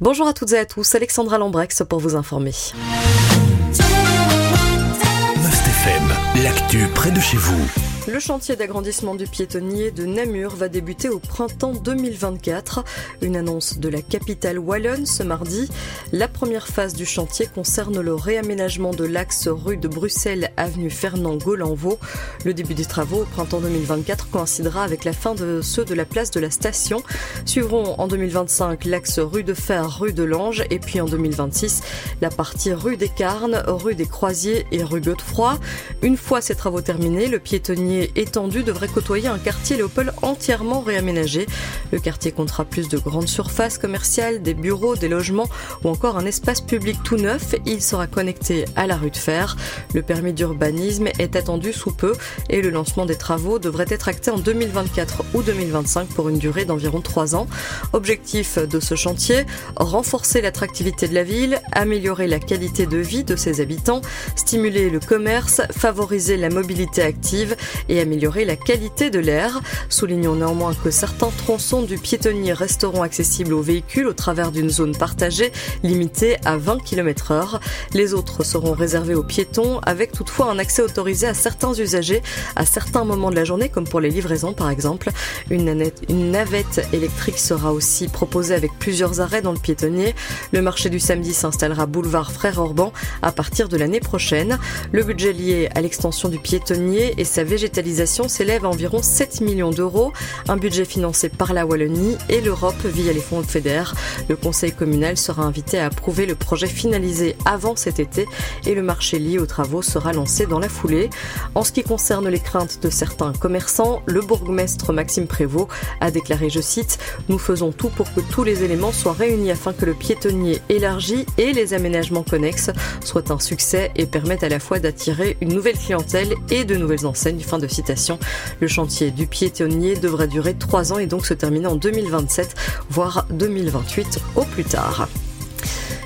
Bonjour à toutes et à tous, Alexandra Lambrex pour vous informer. L'actu près de chez vous. Le chantier d'agrandissement du piétonnier de Namur va débuter au printemps 2024. Une annonce de la capitale wallonne ce mardi. La première phase du chantier concerne le réaménagement de l'axe rue de Bruxelles, avenue Fernand Golanvaux. Le début des travaux au printemps 2024 coïncidera avec la fin de ceux de la place de la station. Suivront en 2025 l'axe rue de Fer, rue de Lange et puis en 2026 la partie rue des Carnes, rue des Croisiers et rue Godefroy. Une fois ces travaux terminés, le piétonnier étendu devrait côtoyer un quartier Léopold entièrement réaménagé. Le quartier comptera plus de grandes surfaces commerciales, des bureaux, des logements ou encore un espace public tout neuf. Il sera connecté à la rue de fer. Le permis d'urbanisme est attendu sous peu et le lancement des travaux devrait être acté en 2024 ou 2025 pour une durée d'environ 3 ans. Objectif de ce chantier, renforcer l'attractivité de la ville, améliorer la qualité de vie de ses habitants, stimuler le commerce, favoriser la mobilité active et améliorer la qualité de l'air. Soulignons néanmoins que certains tronçons du piétonnier resteront accessibles aux véhicules au travers d'une zone partagée limitée à 20 km heure. Les autres seront réservés aux piétons avec toutefois un accès autorisé à certains usagers à certains moments de la journée comme pour les livraisons par exemple. Une navette, électrique sera aussi proposée avec plusieurs arrêts dans le piétonnier. Le marché du samedi s'installera boulevard Frère Orban à partir de l'année prochaine. Le budget lié à l'extension du piétonnier et sa végétation s'élève à environ 7 millions d'euros, un budget financé par la Wallonie et l'Europe via les fonds. Le conseil communal sera invité à approuver le projet finalisé avant cet été et le marché lié aux travaux sera lancé dans la foulée. En ce qui concerne les craintes de certains commerçants, le bourgmestre Maxime Prévost a déclaré, je cite, Nous faisons tout pour que tous les éléments soient réunis afin que le piétonnier élargi et les aménagements connexes soient un succès et permettent à la fois d'attirer une nouvelle clientèle et de nouvelles enseignes. Fin de citation. Le chantier du piétonnier devrait durer trois ans et donc se terminer en 2027, voire 2028 au plus tard.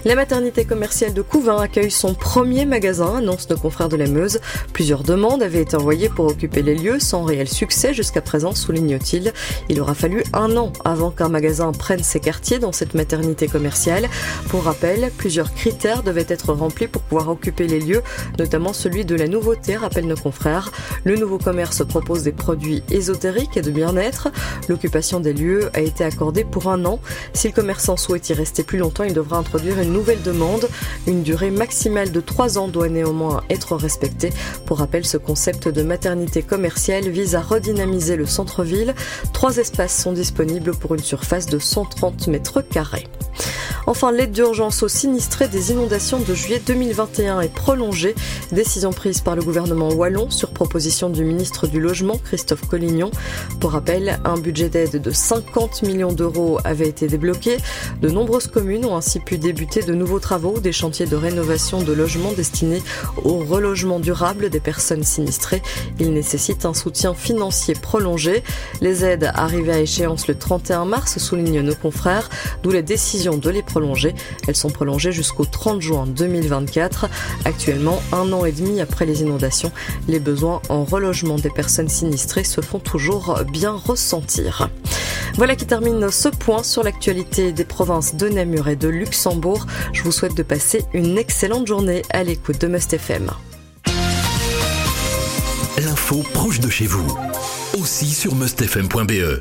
La maternité commerciale de Couvin accueille son premier magasin, annonce nos confrères de la Meuse. Plusieurs demandes avaient été envoyées pour occuper les lieux sans réel succès jusqu'à présent, souligne-t-il. Il aura fallu un an avant qu'un magasin prenne ses quartiers dans cette maternité commerciale. Pour rappel, plusieurs critères devaient être remplis pour pouvoir occuper les lieux, notamment celui de la nouveauté, rappellent nos confrères. Le nouveau commerce propose des produits ésotériques et de bien-être. L'occupation des lieux a été accordée pour un an. Si le commerçant souhaite y rester plus longtemps, il devra introduire une nouvelle demande. Une durée maximale de 3 ans doit néanmoins être respectée. Pour rappel, ce concept de maternité commerciale vise à redynamiser le centre-ville. Trois espaces sont disponibles pour une surface de 130 mètres carrés. Enfin, l'aide d'urgence aux sinistrés des inondations de juillet 2021 est prolongée. Décision prise par le gouvernement wallon sur proposition du ministre du Logement, Christophe Collignon. Pour rappel, un budget d'aide de 50 millions d'euros avait été débloqué. De nombreuses communes ont ainsi pu débuter de nouveaux travaux, des chantiers de rénovation de logements destinés au relogement durable des personnes sinistrées. Il nécessite un soutien financier prolongé. Les aides arrivées à échéance le 31 mars, soulignent nos confrères, d'où la décision de les Elles sont prolongées jusqu'au 30 juin 2024. Actuellement, un an et demi après les inondations, les besoins en relogement des personnes sinistrées se font toujours bien ressentir. Voilà qui termine ce point sur l'actualité des provinces de Namur et de Luxembourg. Je vous souhaite de passer une excellente journée à l'écoute de Must FM. L'info proche de chez vous, aussi sur mustfm.be.